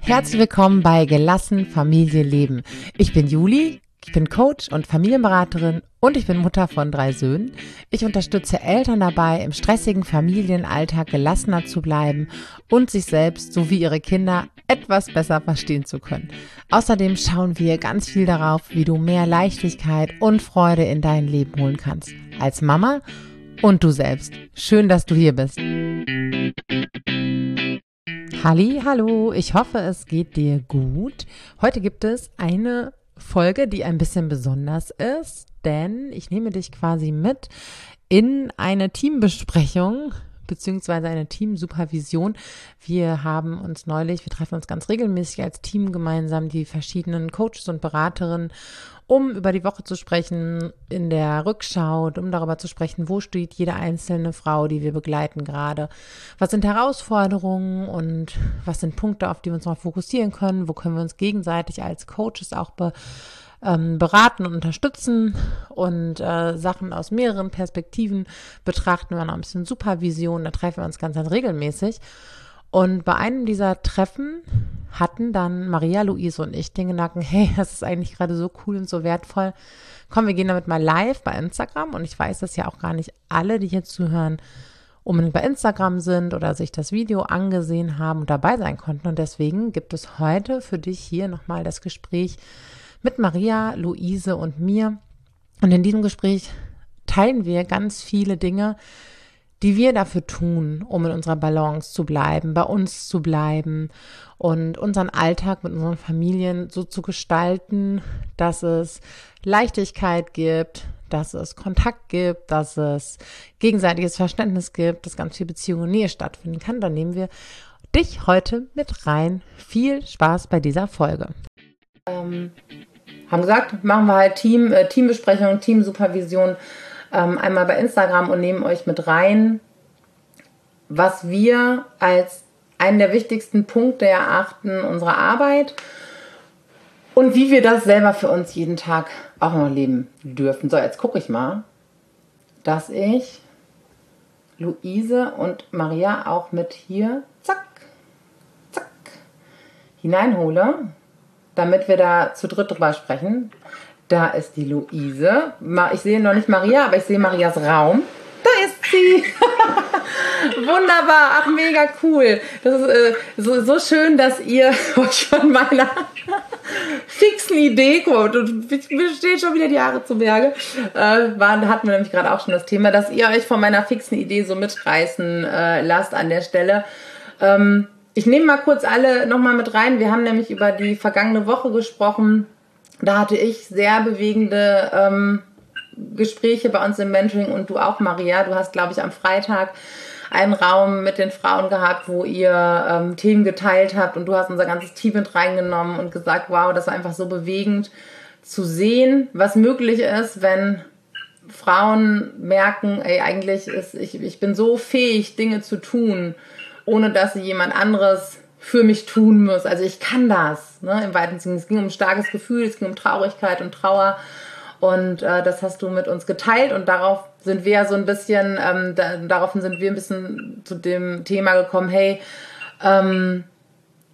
Herzlich willkommen bei Gelassen Familie Leben. Ich bin Juli, ich bin Coach und Familienberaterin und ich bin Mutter von drei Söhnen. Ich unterstütze Eltern dabei, im stressigen Familienalltag gelassener zu bleiben und sich selbst sowie ihre Kinder etwas besser verstehen zu können. Außerdem schauen wir ganz viel darauf, wie du mehr Leichtigkeit und Freude in dein Leben holen kannst. Als Mama und du selbst. Schön, dass du hier bist. Halli, hallo, ich hoffe, es geht dir gut. Heute gibt es eine Folge, die ein bisschen besonders ist, denn ich nehme dich quasi mit in eine Teambesprechung beziehungsweise eine Teamsupervision. Wir haben uns neulich, wir treffen uns ganz regelmäßig als Team gemeinsam, die verschiedenen Coaches und Beraterinnen um über die Woche zu sprechen, in der Rückschau, um darüber zu sprechen, wo steht jede einzelne Frau, die wir begleiten gerade, was sind Herausforderungen und was sind Punkte, auf die wir uns noch fokussieren können, wo können wir uns gegenseitig als Coaches auch be, ähm, beraten und unterstützen und äh, Sachen aus mehreren Perspektiven betrachten. Wir haben ein bisschen Supervision, da treffen wir uns ganz, ganz regelmäßig. Und bei einem dieser Treffen hatten dann Maria, Luise und ich den Gedanken, hey, das ist eigentlich gerade so cool und so wertvoll. Komm, wir gehen damit mal live bei Instagram. Und ich weiß, dass ja auch gar nicht alle, die hier zuhören, unbedingt bei Instagram sind oder sich das Video angesehen haben und dabei sein konnten. Und deswegen gibt es heute für dich hier nochmal das Gespräch mit Maria, Luise und mir. Und in diesem Gespräch teilen wir ganz viele Dinge, die wir dafür tun, um in unserer Balance zu bleiben, bei uns zu bleiben und unseren Alltag mit unseren Familien so zu gestalten, dass es Leichtigkeit gibt, dass es Kontakt gibt, dass es gegenseitiges Verständnis gibt, dass ganz viel Beziehung und Nähe stattfinden kann. Dann nehmen wir dich heute mit rein. Viel Spaß bei dieser Folge. Ähm, haben gesagt, machen wir halt Team, äh, Teambesprechung, Teamsupervision ähm, einmal bei Instagram und nehmen euch mit rein, was wir als einen der wichtigsten Punkte erachten unserer Arbeit und wie wir das selber für uns jeden Tag auch noch leben dürfen. So, jetzt gucke ich mal, dass ich Luise und Maria auch mit hier, zack, zack, hineinhole, damit wir da zu dritt drüber sprechen. Da ist die Luise. Ich sehe noch nicht Maria, aber ich sehe Marias Raum. Da ist sie. Wunderbar. Ach, mega cool. Das ist äh, so, so schön, dass ihr euch von meiner fixen Idee kommt. Und mir steht schon wieder die Haare zu Berge. Äh, waren, hatten wir nämlich gerade auch schon das Thema, dass ihr euch von meiner fixen Idee so mitreißen äh, lasst an der Stelle. Ähm, ich nehme mal kurz alle nochmal mit rein. Wir haben nämlich über die vergangene Woche gesprochen da hatte ich sehr bewegende ähm, Gespräche bei uns im Mentoring und du auch, Maria. Du hast, glaube ich, am Freitag einen Raum mit den Frauen gehabt, wo ihr ähm, Themen geteilt habt und du hast unser ganzes Team mit reingenommen und gesagt, wow, das war einfach so bewegend zu sehen, was möglich ist, wenn Frauen merken, ey, eigentlich ist ich, ich bin so fähig, Dinge zu tun, ohne dass sie jemand anderes für mich tun muss. Also ich kann das. Ne? Im weiten Sinne. Es ging um ein starkes Gefühl, es ging um Traurigkeit und Trauer. Und äh, das hast du mit uns geteilt und darauf sind wir so ein bisschen, ähm, da, daraufhin sind wir ein bisschen zu dem Thema gekommen, hey, ähm,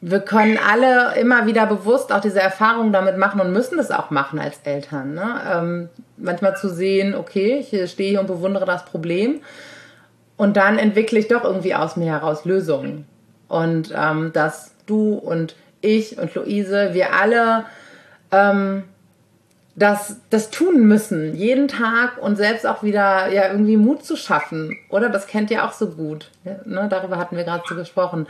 wir können alle immer wieder bewusst auch diese Erfahrungen damit machen und müssen das auch machen als Eltern. Ne? Ähm, manchmal zu sehen, okay, ich stehe hier und bewundere das Problem und dann entwickle ich doch irgendwie aus mir heraus Lösungen. Und ähm, dass du und ich und Luise, wir alle ähm, das, das tun müssen, jeden Tag und selbst auch wieder ja irgendwie Mut zu schaffen, oder? Das kennt ihr auch so gut. Ne? Darüber hatten wir gerade so gesprochen.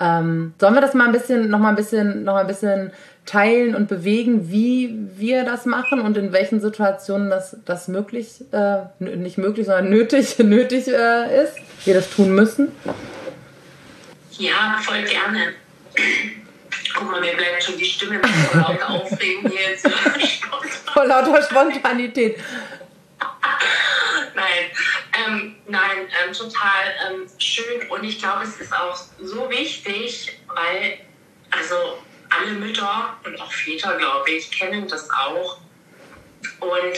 Ähm, sollen wir das mal ein bisschen, noch mal ein bisschen, noch ein bisschen teilen und bewegen, wie wir das machen und in welchen Situationen das, das möglich, äh, nicht möglich, sondern nötig, nötig äh, ist, wir das tun müssen? Ja, voll gerne. Guck mal, mir bleibt schon die Stimme vor lauter Aufregung hier jetzt. vor lauter Spontanität. nein, ähm, nein, ähm, total ähm, schön und ich glaube, es ist auch so wichtig, weil also alle Mütter und auch Väter, glaube ich, kennen das auch. Und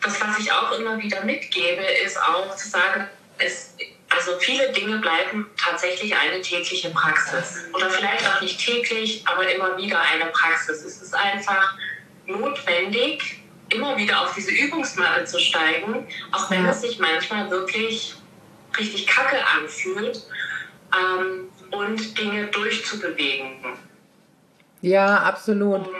das, was ich auch immer wieder mitgebe, ist auch zu sagen, es, also viele Dinge bleiben tatsächlich eine tägliche Praxis. Oder vielleicht auch nicht täglich, aber immer wieder eine Praxis. Es ist einfach notwendig, immer wieder auf diese Übungsmatte zu steigen, auch wenn es sich manchmal wirklich richtig kacke anfühlt ähm, und Dinge durchzubewegen. Ja, absolut. Um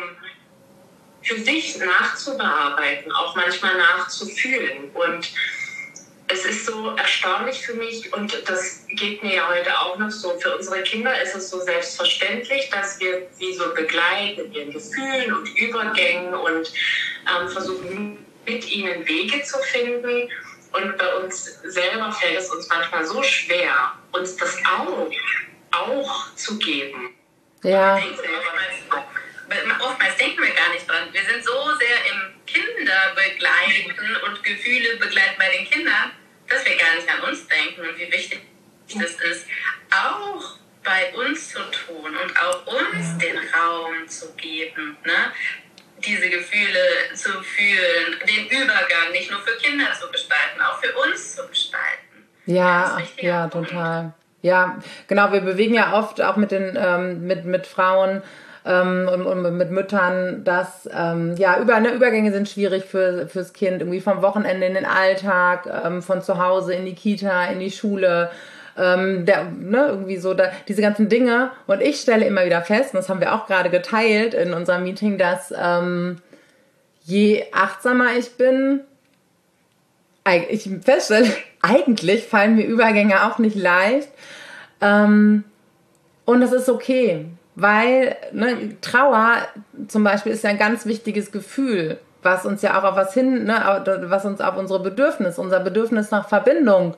für sich nachzubearbeiten, auch manchmal nachzufühlen. Und es ist so erstaunlich für mich und das geht mir ja heute auch noch so. Für unsere Kinder ist es so selbstverständlich, dass wir sie so begleiten in ihren Gefühlen und Übergängen und ähm, versuchen mit ihnen Wege zu finden. Und bei uns selber fällt es uns manchmal so schwer, uns das auch, auch zu geben. Ja. Oftmals denken wir gar nicht dran. Wir sind so sehr im Kinderbegleiten und Gefühle begleiten bei den Kindern, dass wir gar nicht an uns denken und wie wichtig das ist, auch bei uns zu tun und auch uns den Raum zu geben. Ne? diese Gefühle zu fühlen, den Übergang nicht nur für Kinder zu gestalten, auch für uns zu gestalten. Ja, ja, total. Ja, genau, wir bewegen ja oft auch mit den ähm, mit, mit Frauen ähm, und, und, mit Müttern, dass ähm, ja über, ne, Übergänge sind schwierig für, fürs Kind, irgendwie vom Wochenende in den Alltag, ähm, von zu Hause in die Kita, in die Schule ähm, der, ne, irgendwie so, da, diese ganzen Dinge. Und ich stelle immer wieder fest, und das haben wir auch gerade geteilt in unserem Meeting, dass ähm, je achtsamer ich bin, ich feststelle, eigentlich fallen mir Übergänge auch nicht leicht. Ähm, und das ist okay, weil ne, Trauer zum Beispiel ist ja ein ganz wichtiges Gefühl, was uns ja auch auf was hin, ne, was uns auf unsere Bedürfnisse, unser Bedürfnis nach Verbindung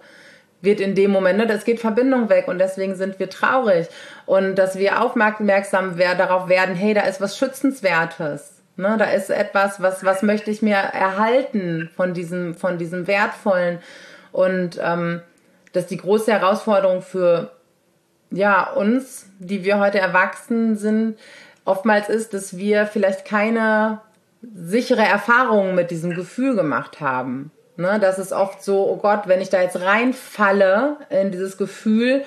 wird in dem Moment, ne, das geht Verbindung weg und deswegen sind wir traurig. Und dass wir aufmerksam darauf werden, hey, da ist was Schützenswertes. Ne, da ist etwas, was, was möchte ich mir erhalten von diesem, von diesem Wertvollen. Und ähm, dass die große Herausforderung für ja, uns, die wir heute erwachsen sind, oftmals ist, dass wir vielleicht keine sichere Erfahrung mit diesem Gefühl gemacht haben. Ne, das ist oft so, oh Gott, wenn ich da jetzt reinfalle in dieses Gefühl,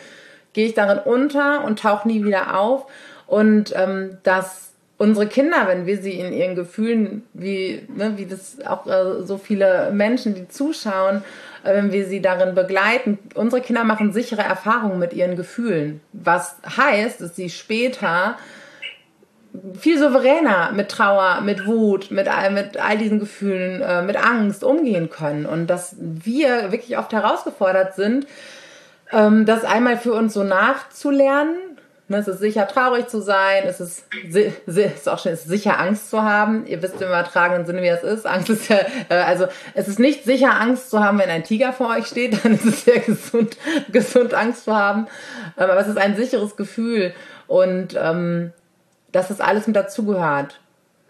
gehe ich darin unter und tauche nie wieder auf. Und ähm, dass unsere Kinder, wenn wir sie in ihren Gefühlen, wie, ne, wie das auch äh, so viele Menschen, die zuschauen, wenn wir sie darin begleiten, unsere Kinder machen sichere Erfahrungen mit ihren Gefühlen. Was heißt, dass sie später viel souveräner mit Trauer, mit Wut, mit, all, mit all diesen Gefühlen, äh, mit Angst umgehen können. Und dass wir wirklich oft herausgefordert sind, ähm, das einmal für uns so nachzulernen. Ne, es ist sicher traurig zu sein, es ist, es ist auch schön, es ist sicher Angst zu haben. Ihr wisst im übertragenen Sinne, wie es ist. Angst ist ja, äh, also es ist nicht sicher Angst zu haben, wenn ein Tiger vor euch steht, dann ist es sehr gesund, gesund Angst zu haben. Ähm, aber es ist ein sicheres Gefühl. Und ähm, dass das alles mit dazugehört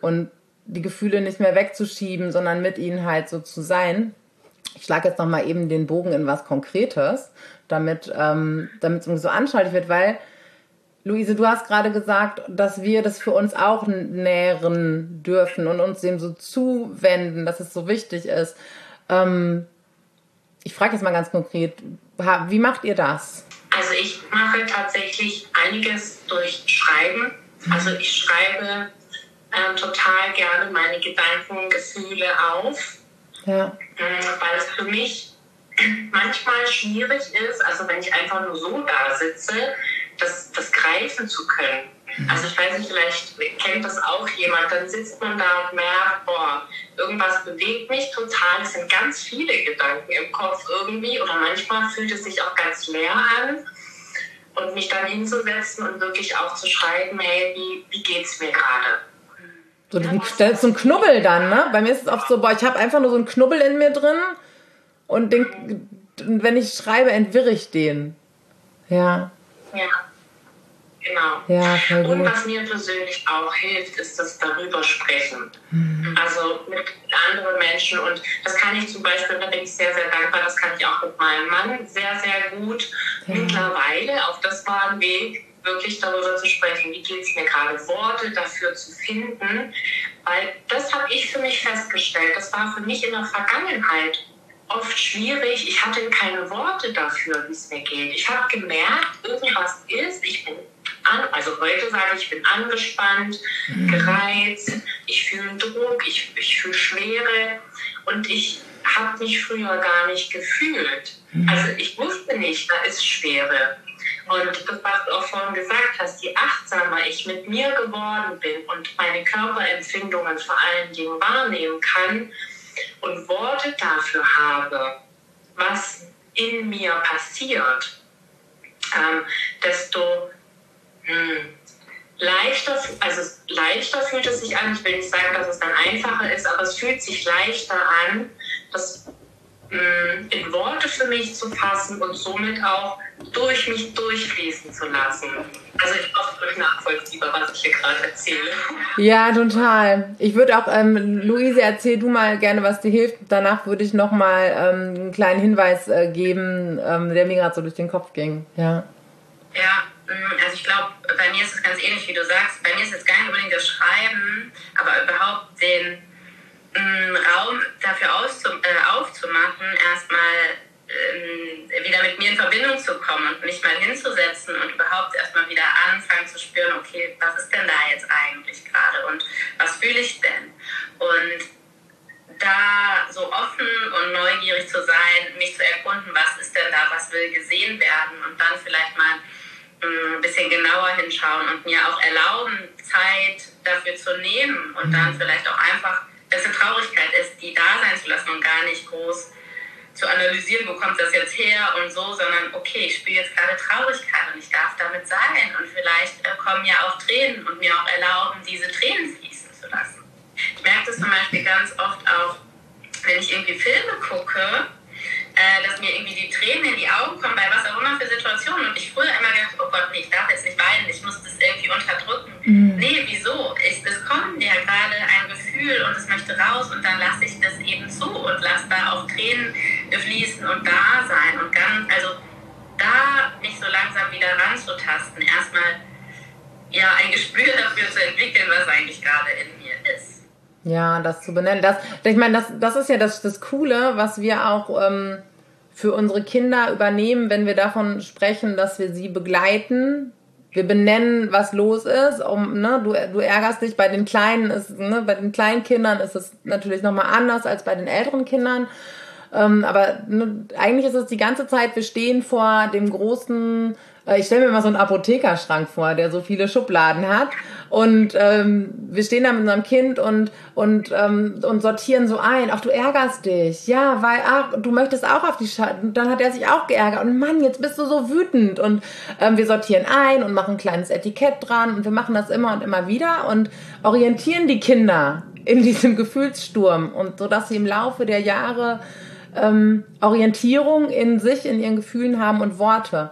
und die Gefühle nicht mehr wegzuschieben, sondern mit ihnen halt so zu sein. Ich schlage jetzt nochmal eben den Bogen in was Konkretes, damit ähm, damit es irgendwie so anschaulich wird, weil Luise, du hast gerade gesagt, dass wir das für uns auch nähren dürfen und uns dem so zuwenden, dass es so wichtig ist. Ähm, ich frage jetzt mal ganz konkret, wie macht ihr das? Also ich mache tatsächlich einiges durch Schreiben also ich schreibe ähm, total gerne meine Gedanken, Gefühle auf, ja. äh, weil es für mich manchmal schwierig ist, also wenn ich einfach nur so da sitze, das, das greifen zu können. Mhm. Also ich weiß nicht, vielleicht kennt das auch jemand, dann sitzt man da und merkt, boah, irgendwas bewegt mich total, es sind ganz viele Gedanken im Kopf irgendwie oder manchmal fühlt es sich auch ganz leer an und mich dann hinzusetzen und wirklich auch zu schreiben, hey, wie, wie geht's mir gerade? So, ja, so ein Knubbel dann, ne? Bei mir ist es oft so, boah, ich habe einfach nur so einen Knubbel in mir drin und den, wenn ich schreibe, entwirre ich den. Ja. Ja. Genau. Ja, und was mir persönlich auch hilft, ist das darüber sprechen. Mhm. Also mit anderen Menschen. Und das kann ich zum Beispiel, da bin ich sehr, sehr dankbar, das kann ich auch mit meinem Mann sehr, sehr gut. Ja. Mittlerweile, auch das war ein Weg, wirklich darüber zu sprechen, wie geht es mir gerade, Worte dafür zu finden. Weil das habe ich für mich festgestellt. Das war für mich in der Vergangenheit oft schwierig. Ich hatte keine Worte dafür, wie es mir geht. Ich habe gemerkt, irgendwas ist. Ich bin an, also heute sage ich, ich bin angespannt, mhm. gereizt, ich fühle Druck, ich, ich fühle Schwere und ich habe mich früher gar nicht gefühlt. Mhm. Also ich wusste nicht, da ist Schwere. Und das, was du auch vorhin gesagt hast, je achtsamer ich mit mir geworden bin und meine Körperempfindungen vor allen Dingen wahrnehmen kann und Worte dafür habe, was in mir passiert, ähm, desto hm. Leichter, also leichter fühlt es sich an. Ich will nicht sagen, dass es dann einfacher ist, aber es fühlt sich leichter an, das mh, hm, in Worte für mich zu fassen und somit auch durch mich durchfließen zu lassen. Also ich hoffe, euch nachvollziehbar, was ich hier gerade erzähle. Ja, total. Ich würde auch, ähm, Luise, erzähl du mal gerne, was dir hilft. Danach würde ich noch mal ähm, einen kleinen Hinweis äh, geben, ähm, der mir gerade so durch den Kopf ging. Ja. Ja, mm, also ich glaube, bei mir ist es ganz ähnlich, wie du sagst. Bei mir ist jetzt gar nicht unbedingt das Schreiben, aber überhaupt den mm, Raum dafür äh, aufzumachen, erstmal ähm, wieder mit mir in Verbindung zu kommen und mich mal hinzusetzen und überhaupt erstmal wieder anfangen zu spüren, okay, was ist denn da jetzt eigentlich gerade und was fühle ich denn? Und da so offen und neugierig zu sein, mich zu erkunden, was ist denn da, was will gesehen werden und dann vielleicht mal ein bisschen genauer hinschauen und mir auch erlauben, Zeit dafür zu nehmen und dann mhm. vielleicht auch einfach, dass eine Traurigkeit ist, die da sein zu lassen und gar nicht groß zu analysieren, wo kommt das jetzt her und so, sondern okay, ich spiele jetzt gerade Traurigkeit und ich darf damit sein und vielleicht äh, kommen ja auch Tränen und mir auch erlauben, diese Tränen fließen zu lassen. Ich merke das zum Beispiel ganz oft auch, wenn ich irgendwie Filme gucke, äh, dass mir irgendwie die Tränen in die Augen kommen, bei was auch immer für Situationen. Und ich früher immer gedacht, oh Gott, nee, ich darf jetzt nicht weinen, ich muss das irgendwie unterdrücken. Mhm. Nee, wieso? Ich, es kommt ja gerade ein Gefühl und es möchte raus und dann lasse ich das eben zu und lasse da auch Tränen fließen und da sein und ganz, also da mich so langsam wieder ranzutasten, erstmal ja ein Gespür dafür zu entwickeln, was eigentlich gerade in. Ja, das zu benennen. Das, ich meine, das, das ist ja das, das Coole, was wir auch ähm, für unsere Kinder übernehmen, wenn wir davon sprechen, dass wir sie begleiten. Wir benennen, was los ist. Um, ne, du, du ärgerst dich. Bei den kleinen ist, ne, bei den kleinen Kindern ist es natürlich nochmal anders als bei den älteren Kindern. Ähm, aber ne, eigentlich ist es die ganze Zeit, wir stehen vor dem großen ich stelle mir mal so einen Apothekerschrank vor, der so viele Schubladen hat. Und ähm, wir stehen da mit unserem Kind und, und, ähm, und sortieren so ein. Ach, du ärgerst dich. Ja, weil, ach, du möchtest auch auf die Schatten. Dann hat er sich auch geärgert. Und Mann, jetzt bist du so wütend. Und ähm, wir sortieren ein und machen ein kleines Etikett dran. Und wir machen das immer und immer wieder und orientieren die Kinder in diesem Gefühlssturm. Und so, dass sie im Laufe der Jahre ähm, Orientierung in sich, in ihren Gefühlen haben und Worte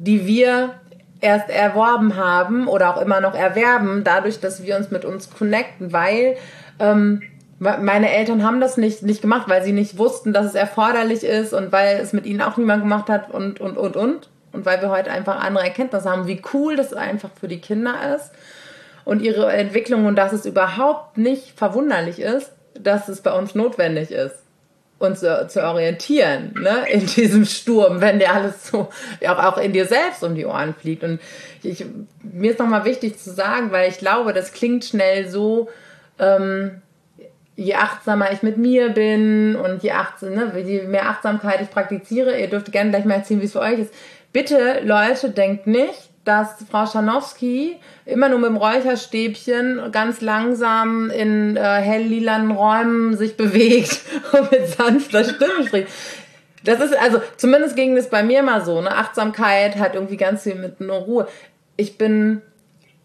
die wir erst erworben haben oder auch immer noch erwerben, dadurch, dass wir uns mit uns connecten, weil ähm, meine Eltern haben das nicht, nicht gemacht, weil sie nicht wussten, dass es erforderlich ist und weil es mit ihnen auch niemand gemacht hat und, und, und, und. Und weil wir heute einfach andere Erkenntnisse haben, wie cool das einfach für die Kinder ist und ihre Entwicklung und dass es überhaupt nicht verwunderlich ist, dass es bei uns notwendig ist uns zu, zu orientieren, ne, in diesem Sturm, wenn dir alles so, auch, auch in dir selbst um die Ohren fliegt. Und ich, mir ist nochmal wichtig zu sagen, weil ich glaube, das klingt schnell so, ähm, je achtsamer ich mit mir bin und je, achtsam, ne, je mehr Achtsamkeit ich praktiziere, ihr dürft gerne gleich mal erzählen, wie es für euch ist. Bitte, Leute, denkt nicht, dass Frau Schanowski immer nur mit dem Räucherstäbchen ganz langsam in äh, helllilanen Räumen sich bewegt und mit sanfter Stimme spricht. Das ist, also, zumindest ging das bei mir mal so, ne? Achtsamkeit hat irgendwie ganz viel mit nur Ruhe. Ich bin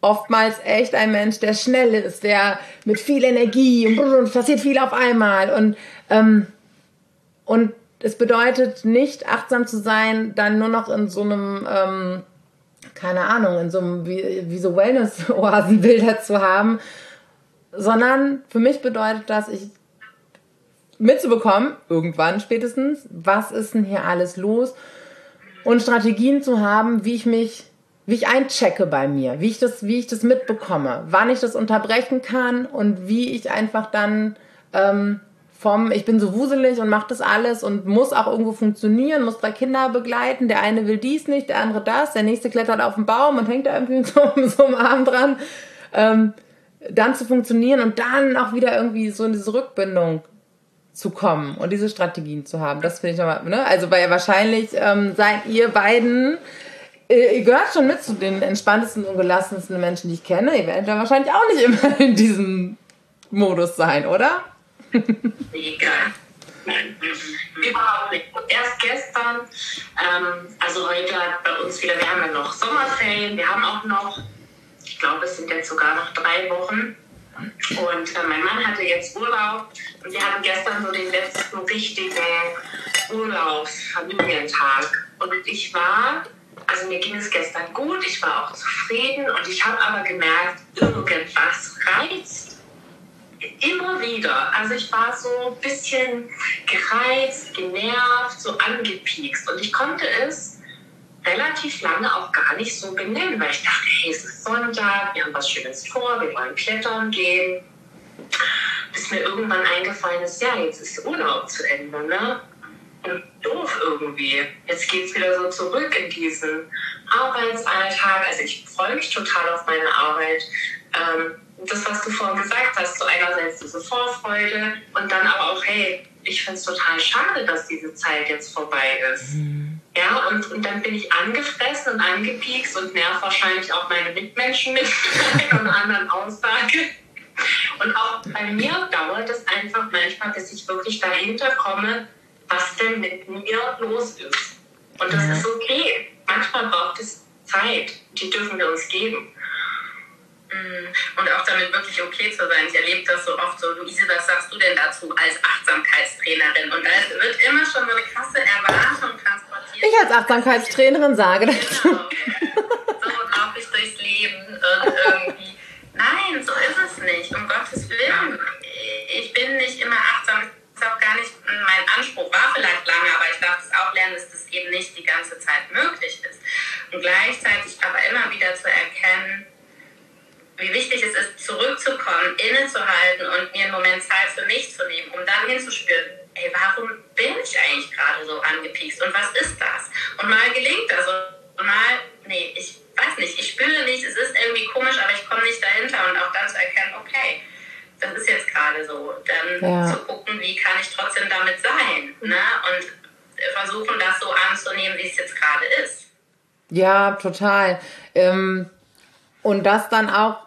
oftmals echt ein Mensch, der schnell ist, der mit viel Energie und, und passiert viel auf einmal und, ähm, und es bedeutet nicht achtsam zu sein, dann nur noch in so einem, ähm, keine Ahnung, in so einem, wie, wie so Wellness-Oasenbilder zu haben, sondern für mich bedeutet das, ich mitzubekommen, irgendwann spätestens, was ist denn hier alles los? Und Strategien zu haben, wie ich mich, wie ich einchecke bei mir, wie ich das, wie ich das mitbekomme, wann ich das unterbrechen kann und wie ich einfach dann ähm, vom, ich bin so wuselig und mache das alles und muss auch irgendwo funktionieren, muss drei Kinder begleiten, der eine will dies nicht, der andere das, der nächste klettert auf den Baum und hängt da irgendwie so, so Arm dran, ähm, dann zu funktionieren und dann auch wieder irgendwie so in diese Rückbindung zu kommen und diese Strategien zu haben. Das finde ich nochmal, ne? Also, weil wahrscheinlich ähm, seid ihr beiden, äh, ihr gehört schon mit zu den entspanntesten und gelassensten Menschen, die ich kenne. Ihr werdet ja wahrscheinlich auch nicht immer in diesem Modus sein, oder? Mega. Nein, überhaupt nicht. Erst gestern, ähm, also heute hat bei uns wieder, wir haben ja noch Sommerferien, wir haben auch noch, ich glaube, es sind jetzt sogar noch drei Wochen. Und äh, mein Mann hatte jetzt Urlaub und wir hatten gestern so den letzten richtigen Urlaubsfamilientag. Und ich war, also mir ging es gestern gut, ich war auch zufrieden und ich habe aber gemerkt, irgendwas reizt immer wieder. Also ich war so ein bisschen gereizt, genervt, so angepiekst. Und ich konnte es relativ lange auch gar nicht so benennen, weil ich dachte, hey, es ist Sonntag, wir haben was Schönes vor, wir wollen klettern gehen. Bis mir irgendwann eingefallen ist, ja, jetzt ist Urlaub zu Ende, ne? Und doof irgendwie. Jetzt geht es wieder so zurück in diesen Arbeitsalltag. Also ich freue mich total auf meine Arbeit. Ähm, das, was du vorhin gesagt hast, so einerseits diese Vorfreude und dann aber auch, hey, ich finde es total schade, dass diese Zeit jetzt vorbei ist. Mhm. Ja, und, und dann bin ich angefressen und angepiekst und nerv wahrscheinlich auch meine Mitmenschen mit einer anderen Aussage. Und auch bei mir dauert es einfach manchmal, bis ich wirklich dahinter komme, was denn mit mir los ist. Und das ja. ist okay. Manchmal braucht es Zeit, die dürfen wir uns geben. Mm. Und auch damit wirklich okay zu sein. Ich erlebe das so oft so. Luise, was sagst du denn dazu als Achtsamkeitstrainerin? Und da wird immer schon so eine krasse Erwartung transportiert. Ich als Achtsamkeitstrainerin sage dazu. Genau. So laufe ich durchs Leben und irgendwie. Nein, so ist es nicht. Um Gottes Willen. Ich bin nicht immer achtsam. Das ist auch gar nicht mein Anspruch. War vielleicht lange, aber ich darf es auch lernen, dass das eben nicht die ganze Zeit möglich ist. Und gleichzeitig aber immer wieder zu erkennen, wie wichtig es ist, zurückzukommen, innezuhalten und mir einen Moment Zeit für mich zu nehmen, um dann hinzuspüren, ey, warum bin ich eigentlich gerade so angepiekst und was ist das? Und mal gelingt das und mal, nee, ich weiß nicht, ich spüre nicht, es ist irgendwie komisch, aber ich komme nicht dahinter und auch dann zu erkennen, okay, das ist jetzt gerade so. Dann ja. zu gucken, wie kann ich trotzdem damit sein ne? und versuchen, das so anzunehmen, wie es jetzt gerade ist. Ja, total. Ähm, und das dann auch,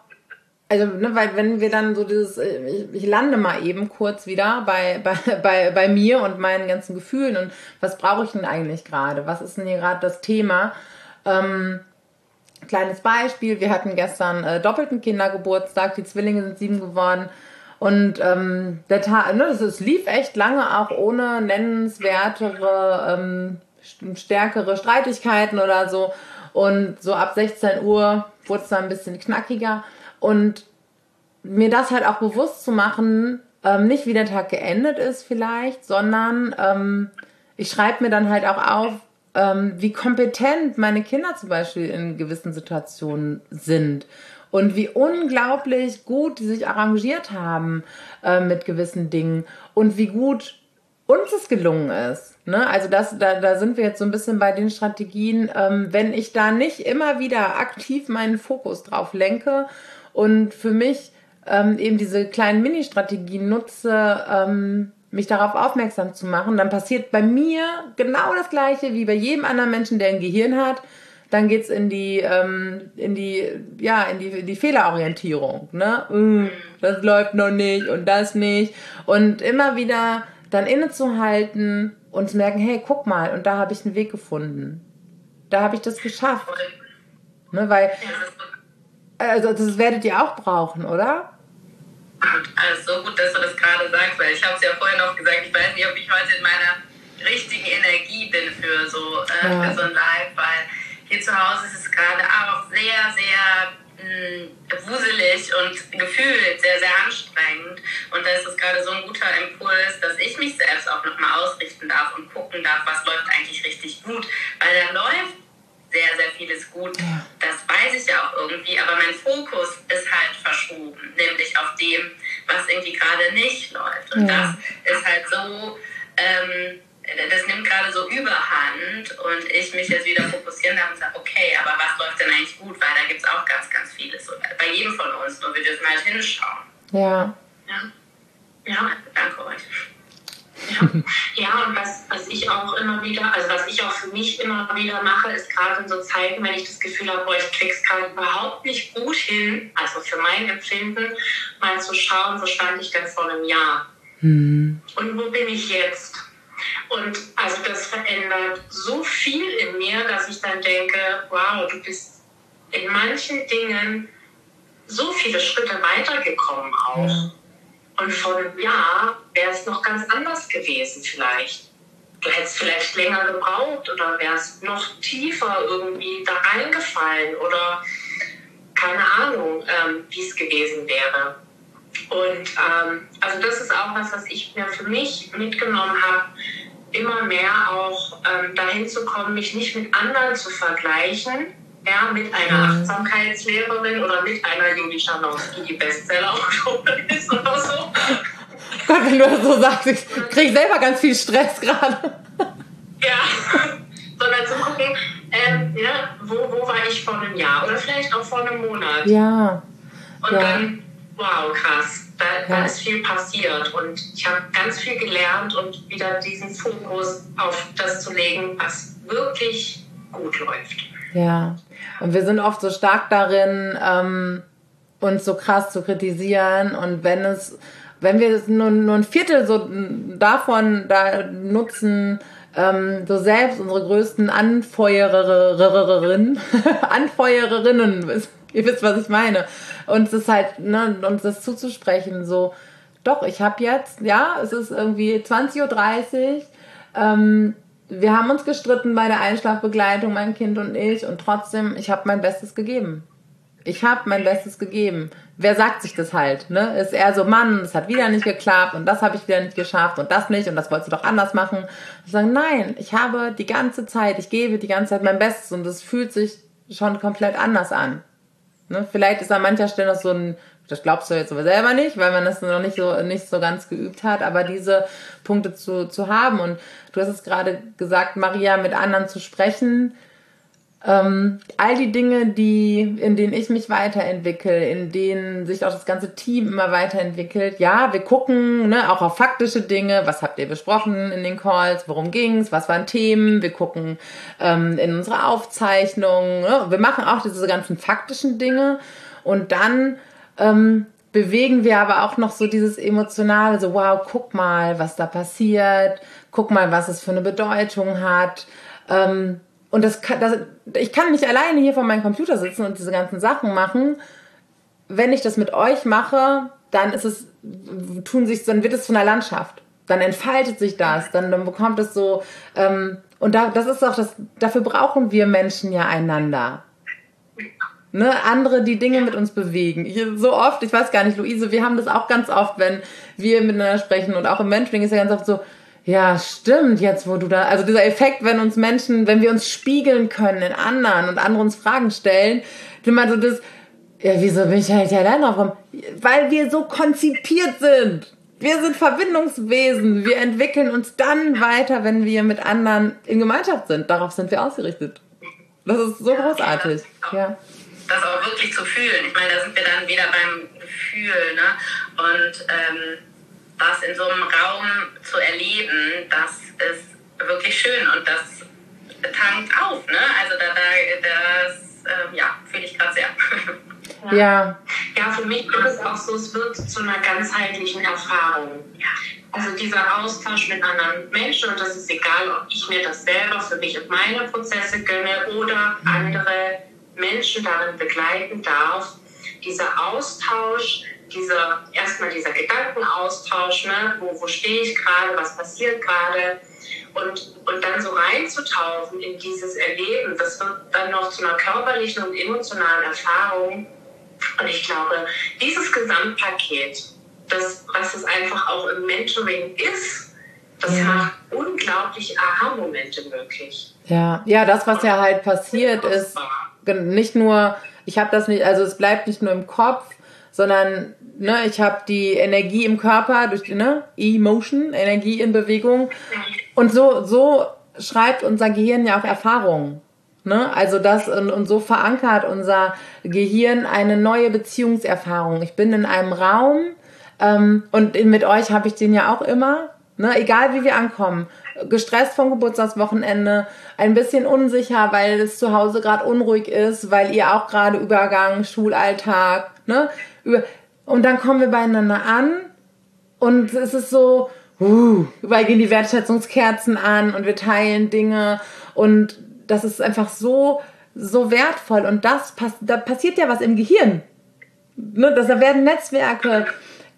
also, ne, weil wenn wir dann so dieses, äh, ich, ich lande mal eben kurz wieder bei, bei, bei, bei mir und meinen ganzen Gefühlen und was brauche ich denn eigentlich gerade? Was ist denn hier gerade das Thema? Ähm, kleines Beispiel, wir hatten gestern äh, doppelten Kindergeburtstag, die Zwillinge sind sieben geworden. Und ähm, der Tag, ne, es lief echt lange auch ohne nennenswertere, ähm, stärkere Streitigkeiten oder so. Und so ab 16 Uhr wurde es dann ein bisschen knackiger. Und mir das halt auch bewusst zu machen, ähm, nicht wie der Tag geendet ist vielleicht, sondern ähm, ich schreibe mir dann halt auch auf, ähm, wie kompetent meine Kinder zum Beispiel in gewissen Situationen sind und wie unglaublich gut die sich arrangiert haben äh, mit gewissen Dingen und wie gut uns es gelungen ist. Ne? Also das, da, da sind wir jetzt so ein bisschen bei den Strategien, ähm, wenn ich da nicht immer wieder aktiv meinen Fokus drauf lenke und für mich ähm, eben diese kleinen Mini-Strategien nutze, ähm, mich darauf aufmerksam zu machen, dann passiert bei mir genau das gleiche wie bei jedem anderen Menschen, der ein Gehirn hat. Dann geht's in die, ähm, in die, ja, in die, in die Fehlerorientierung. Ne? Mm, das läuft noch nicht und das nicht. Und immer wieder dann innezuhalten und zu merken, hey, guck mal, und da habe ich einen Weg gefunden. Da habe ich das geschafft. Ne, weil, also das werdet ihr auch brauchen, oder? Also gut, dass du das gerade sagst, weil ich habe es ja vorher noch gesagt, ich weiß nicht, ob ich heute in meiner richtigen Energie bin für so, äh, ja. für so ein Live, weil hier zu Hause ist es gerade auch sehr, sehr mm, wuselig und gefühlt sehr, sehr anstrengend. Und da ist es gerade so ein guter Impuls, dass ich mich selbst auch nochmal ausrichten darf und gucken darf, was so Zeiten, wenn ich das Gefühl habe, boah, ich krieg's gerade überhaupt nicht gut hin, also für mein Empfinden, mal zu schauen, wo stand ich denn vor einem Jahr? Mhm. Und wo bin ich jetzt? Und also das verändert so viel in mir, dass ich dann denke, wow, du bist in manchen Dingen so viele Schritte weitergekommen auch. Ja. Und vor einem Jahr wäre es noch ganz anders gewesen vielleicht. Du hättest vielleicht länger gebraucht oder wärst noch tiefer irgendwie da reingefallen oder keine Ahnung, ähm, wie es gewesen wäre. Und ähm, also das ist auch was, was ich mir für mich mitgenommen habe, immer mehr auch ähm, dahin zu kommen, mich nicht mit anderen zu vergleichen, ja, mit einer mhm. Achtsamkeitslehrerin oder mit einer Juli Schanowski, die Bestsellerautorin ist oder so. Gott, wenn du das so sagst, ich kriege selber ganz viel Stress gerade. Ja, sondern zu gucken, ähm, ja, wo, wo war ich vor einem Jahr oder vielleicht auch vor einem Monat. Ja. Und ja. dann, wow, krass da, da ist viel passiert und ich habe ganz viel gelernt und wieder diesen Fokus auf das zu legen, was wirklich gut läuft. Ja, und wir sind oft so stark darin, ähm, uns so krass zu kritisieren und wenn es, wenn wir nur, nur ein Viertel so davon da nutzen, ähm, so selbst unsere größten Anfeuererinnen, Anfeuererinnen, ihr wisst, was ich meine, uns das halt, ne, uns das zuzusprechen, so, doch, ich habe jetzt, ja, es ist irgendwie 20.30 Uhr, ähm, wir haben uns gestritten bei der Einschlafbegleitung, mein Kind und ich, und trotzdem, ich habe mein Bestes gegeben. Ich habe mein Bestes gegeben. Wer sagt sich das halt? Ne? Ist eher so, Mann, es hat wieder nicht geklappt und das habe ich wieder nicht geschafft und das nicht und das wolltest du doch anders machen. Ich sage, nein, ich habe die ganze Zeit, ich gebe die ganze Zeit mein Bestes und es fühlt sich schon komplett anders an. Ne? Vielleicht ist an mancher Stelle noch so ein, das glaubst du jetzt aber selber nicht, weil man das noch nicht so, nicht so ganz geübt hat, aber diese Punkte zu, zu haben. Und du hast es gerade gesagt, Maria, mit anderen zu sprechen, ähm, all die Dinge, die, in denen ich mich weiterentwickle, in denen sich auch das ganze Team immer weiterentwickelt. Ja, wir gucken ne, auch auf faktische Dinge. Was habt ihr besprochen in den Calls? Worum ging's? Was waren Themen? Wir gucken ähm, in unsere Aufzeichnungen. Ne? Wir machen auch diese ganzen faktischen Dinge. Und dann ähm, bewegen wir aber auch noch so dieses emotionale, so wow, guck mal, was da passiert. Guck mal, was es für eine Bedeutung hat. Ähm, und das kann, das, ich kann nicht alleine hier vor meinem Computer sitzen und diese ganzen Sachen machen. Wenn ich das mit euch mache, dann ist es, tun sich, dann wird es von der Landschaft. Dann entfaltet sich das, dann, dann bekommt es so, ähm, und da, das ist auch das, dafür brauchen wir Menschen ja einander. Ne, andere, die Dinge mit uns bewegen. Ich, so oft, ich weiß gar nicht, Luise, wir haben das auch ganz oft, wenn wir miteinander sprechen und auch im Mentoring ist ja ganz oft so, ja, stimmt, jetzt wo du da, also dieser Effekt, wenn uns Menschen, wenn wir uns spiegeln können in anderen und andere uns Fragen stellen, immer so das, ja, wieso bin ich halt allein drauf Weil wir so konzipiert sind. Wir sind Verbindungswesen. Wir entwickeln uns dann weiter, wenn wir mit anderen in Gemeinschaft sind. Darauf sind wir ausgerichtet. Das ist so großartig. Ja. Das auch wirklich zu fühlen. Ich meine, da sind wir dann wieder beim Gefühl, ne? Und ähm, das in so einem Raum zu erleben, das ist wirklich schön und das tankt auf. Ne? Also da, da, das äh, ja, fühle ich gerade sehr. Ja. Ja, für mich ist es auch so, es wird zu einer ganzheitlichen Erfahrung. Also dieser Austausch mit anderen Menschen und das ist egal, ob ich mir das selber für mich und meine Prozesse gönne oder andere Menschen darin begleiten darf. Dieser Austausch dieser, erstmal dieser Gedankenaustausch, ne? wo, wo stehe ich gerade, was passiert gerade und, und dann so reinzutauchen in dieses Erleben, das wird dann noch zu einer körperlichen und emotionalen Erfahrung. Und ich glaube, dieses Gesamtpaket, das, was es einfach auch im Mentoring ist, das ja. macht unglaublich Aha-Momente möglich. Ja, ja, das, was ja halt passiert, ist nicht nur, ich habe das nicht, also es bleibt nicht nur im Kopf, sondern ne, ich habe die Energie im Körper durch ne, Emotion, Energie in Bewegung. Und so, so schreibt unser Gehirn ja auch Erfahrungen. Ne? Also das und, und so verankert unser Gehirn eine neue Beziehungserfahrung. Ich bin in einem Raum ähm, und mit euch habe ich den ja auch immer. Ne? Egal wie wir ankommen, gestresst vom Geburtstagswochenende, ein bisschen unsicher, weil es zu Hause gerade unruhig ist, weil ihr auch gerade Übergang, Schulalltag, ne? Und dann kommen wir beieinander an und es ist so, uh, überall gehen die Wertschätzungskerzen an und wir teilen Dinge und das ist einfach so, so wertvoll und das da passiert ja was im Gehirn. Ne? Da werden Netzwerke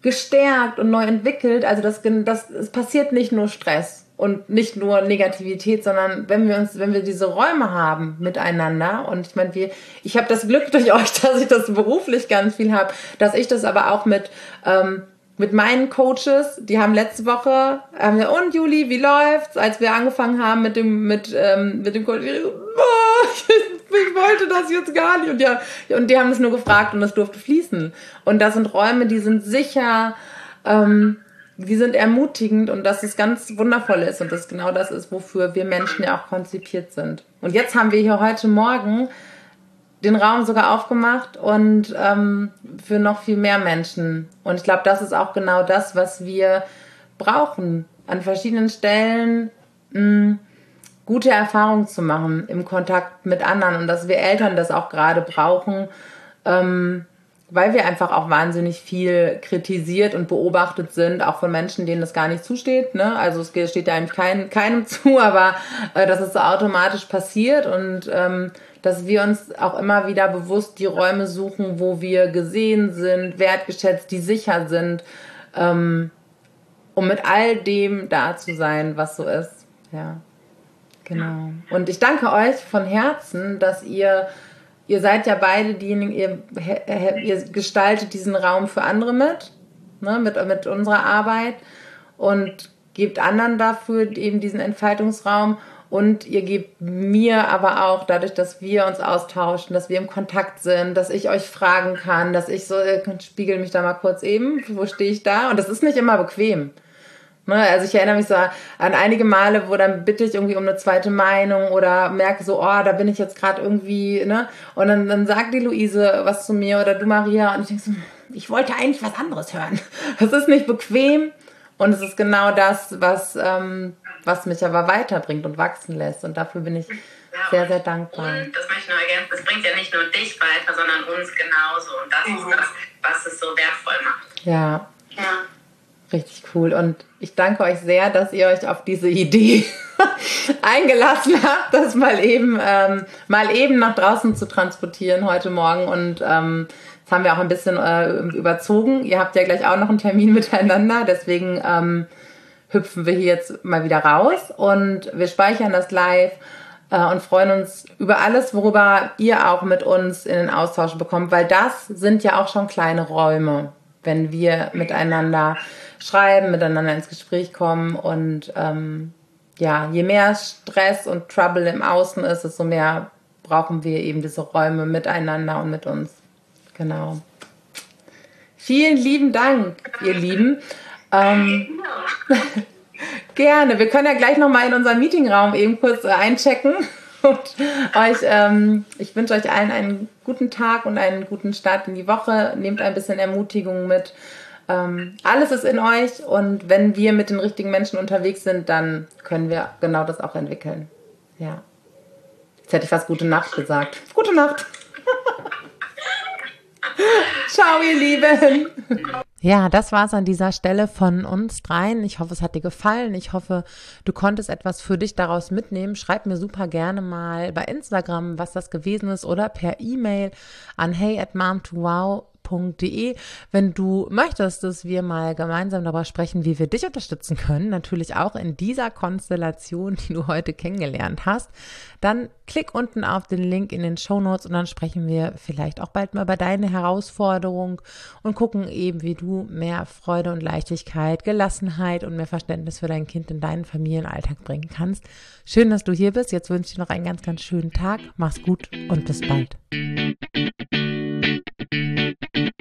gestärkt und neu entwickelt. Also das, das, es passiert nicht nur Stress und nicht nur Negativität, sondern wenn wir uns, wenn wir diese Räume haben miteinander und ich meine, wir, ich habe das Glück durch euch, dass ich das beruflich ganz viel habe, dass ich das aber auch mit ähm, mit meinen Coaches, die haben letzte Woche, haben wir, und Juli, wie läuft's? Als wir angefangen haben mit dem, mit, ähm, mit dem Coach, ich, ich wollte das jetzt gar nicht. Und die, und die haben es nur gefragt und das durfte fließen. Und das sind Räume, die sind sicher, ähm, die sind ermutigend und dass es ganz wundervoll ist und das genau das ist, wofür wir Menschen ja auch konzipiert sind. Und jetzt haben wir hier heute Morgen den Raum sogar aufgemacht und ähm, für noch viel mehr Menschen. Und ich glaube, das ist auch genau das, was wir brauchen, an verschiedenen Stellen mh, hm, gute Erfahrungen zu machen im Kontakt mit anderen und dass wir Eltern das auch gerade brauchen, ähm, weil wir einfach auch wahnsinnig viel kritisiert und beobachtet sind, auch von Menschen, denen das gar nicht zusteht. Ne? Also es steht ja eigentlich kein, keinem zu, aber äh, dass es so automatisch passiert und ähm, dass wir uns auch immer wieder bewusst die Räume suchen, wo wir gesehen sind, wertgeschätzt, die sicher sind, ähm, um mit all dem da zu sein, was so ist. Ja, genau. Und ich danke euch von Herzen, dass ihr, ihr seid ja beide diejenigen, ihr, ihr gestaltet diesen Raum für andere mit, ne, mit, mit unserer Arbeit und gebt anderen dafür eben diesen Entfaltungsraum und ihr gebt mir aber auch, dadurch, dass wir uns austauschen, dass wir im Kontakt sind, dass ich euch fragen kann, dass ich so, könnt, spiegel mich da mal kurz eben, wo stehe ich da? Und das ist nicht immer bequem. Ne? Also ich erinnere mich so an einige Male, wo dann bitte ich irgendwie um eine zweite Meinung oder merke so, oh, da bin ich jetzt gerade irgendwie, ne? Und dann, dann sagt die Luise was zu mir oder du Maria und ich denke so, ich wollte eigentlich was anderes hören. Das ist nicht bequem und es ist genau das, was ähm, was mich aber weiterbringt und wachsen lässt. Und dafür bin ich ja, sehr, sehr dankbar. Und das möchte ich noch ergänzen, es bringt ja nicht nur dich weiter, sondern uns genauso. Und das mhm. ist das, was es so wertvoll macht. Ja. Ja. Richtig cool. Und ich danke euch sehr, dass ihr euch auf diese Idee eingelassen habt, das mal eben, ähm, mal eben nach draußen zu transportieren heute Morgen. Und ähm, das haben wir auch ein bisschen äh, überzogen. Ihr habt ja gleich auch noch einen Termin miteinander. Deswegen ähm, hüpfen wir hier jetzt mal wieder raus und wir speichern das live äh, und freuen uns über alles, worüber ihr auch mit uns in den Austausch bekommt, weil das sind ja auch schon kleine Räume, wenn wir miteinander schreiben, miteinander ins Gespräch kommen und ähm, ja, je mehr Stress und Trouble im Außen ist, desto mehr brauchen wir eben diese Räume miteinander und mit uns. Genau. Vielen lieben Dank, ihr Lieben. Ähm, gerne. Wir können ja gleich noch mal in unseren Meetingraum eben kurz äh, einchecken. Und euch, ähm, ich wünsche euch allen einen guten Tag und einen guten Start in die Woche. Nehmt ein bisschen Ermutigung mit. Ähm, alles ist in euch und wenn wir mit den richtigen Menschen unterwegs sind, dann können wir genau das auch entwickeln. Ja. Jetzt hätte ich fast gute Nacht gesagt. Gute Nacht. Ciao, ihr Lieben. Ja, das war's an dieser Stelle von uns dreien. Ich hoffe, es hat dir gefallen. Ich hoffe, du konntest etwas für dich daraus mitnehmen. Schreib mir super gerne mal bei Instagram, was das gewesen ist oder per E-Mail an hey at mom2wow www.mama-mut.de. Wenn du möchtest, dass wir mal gemeinsam darüber sprechen, wie wir dich unterstützen können, natürlich auch in dieser Konstellation, die du heute kennengelernt hast, dann klick unten auf den Link in den Show Notes und dann sprechen wir vielleicht auch bald mal über deine Herausforderung und gucken eben, wie du mehr Freude und Leichtigkeit, Gelassenheit und mehr Verständnis für dein Kind in deinen Familienalltag bringen kannst. Schön, dass du hier bist. Jetzt wünsche ich dir noch einen ganz, ganz schönen Tag. Mach's gut und bis bald.